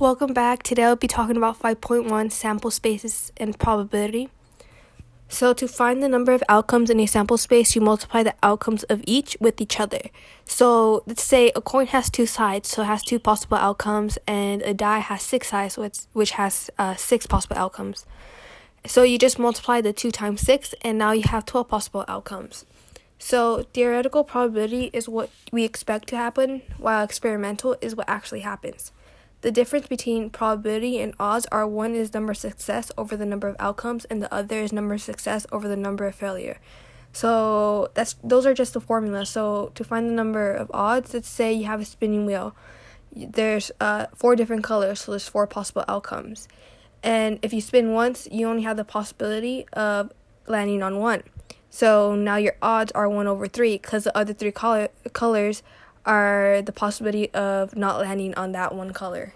Welcome back. Today I'll be talking about 5.1 sample spaces and probability. So, to find the number of outcomes in a sample space, you multiply the outcomes of each with each other. So, let's say a coin has two sides, so it has two possible outcomes, and a die has six sides, which has uh, six possible outcomes. So, you just multiply the 2 times 6, and now you have 12 possible outcomes. So, theoretical probability is what we expect to happen, while experimental is what actually happens. The difference between probability and odds are one is number of success over the number of outcomes and the other is number of success over the number of failure. So that's those are just the formulas. So to find the number of odds, let's say you have a spinning wheel. There's uh, four different colors, so there's four possible outcomes. And if you spin once, you only have the possibility of landing on one. So now your odds are 1 over 3 because the other three color- colors are the possibility of not landing on that one color.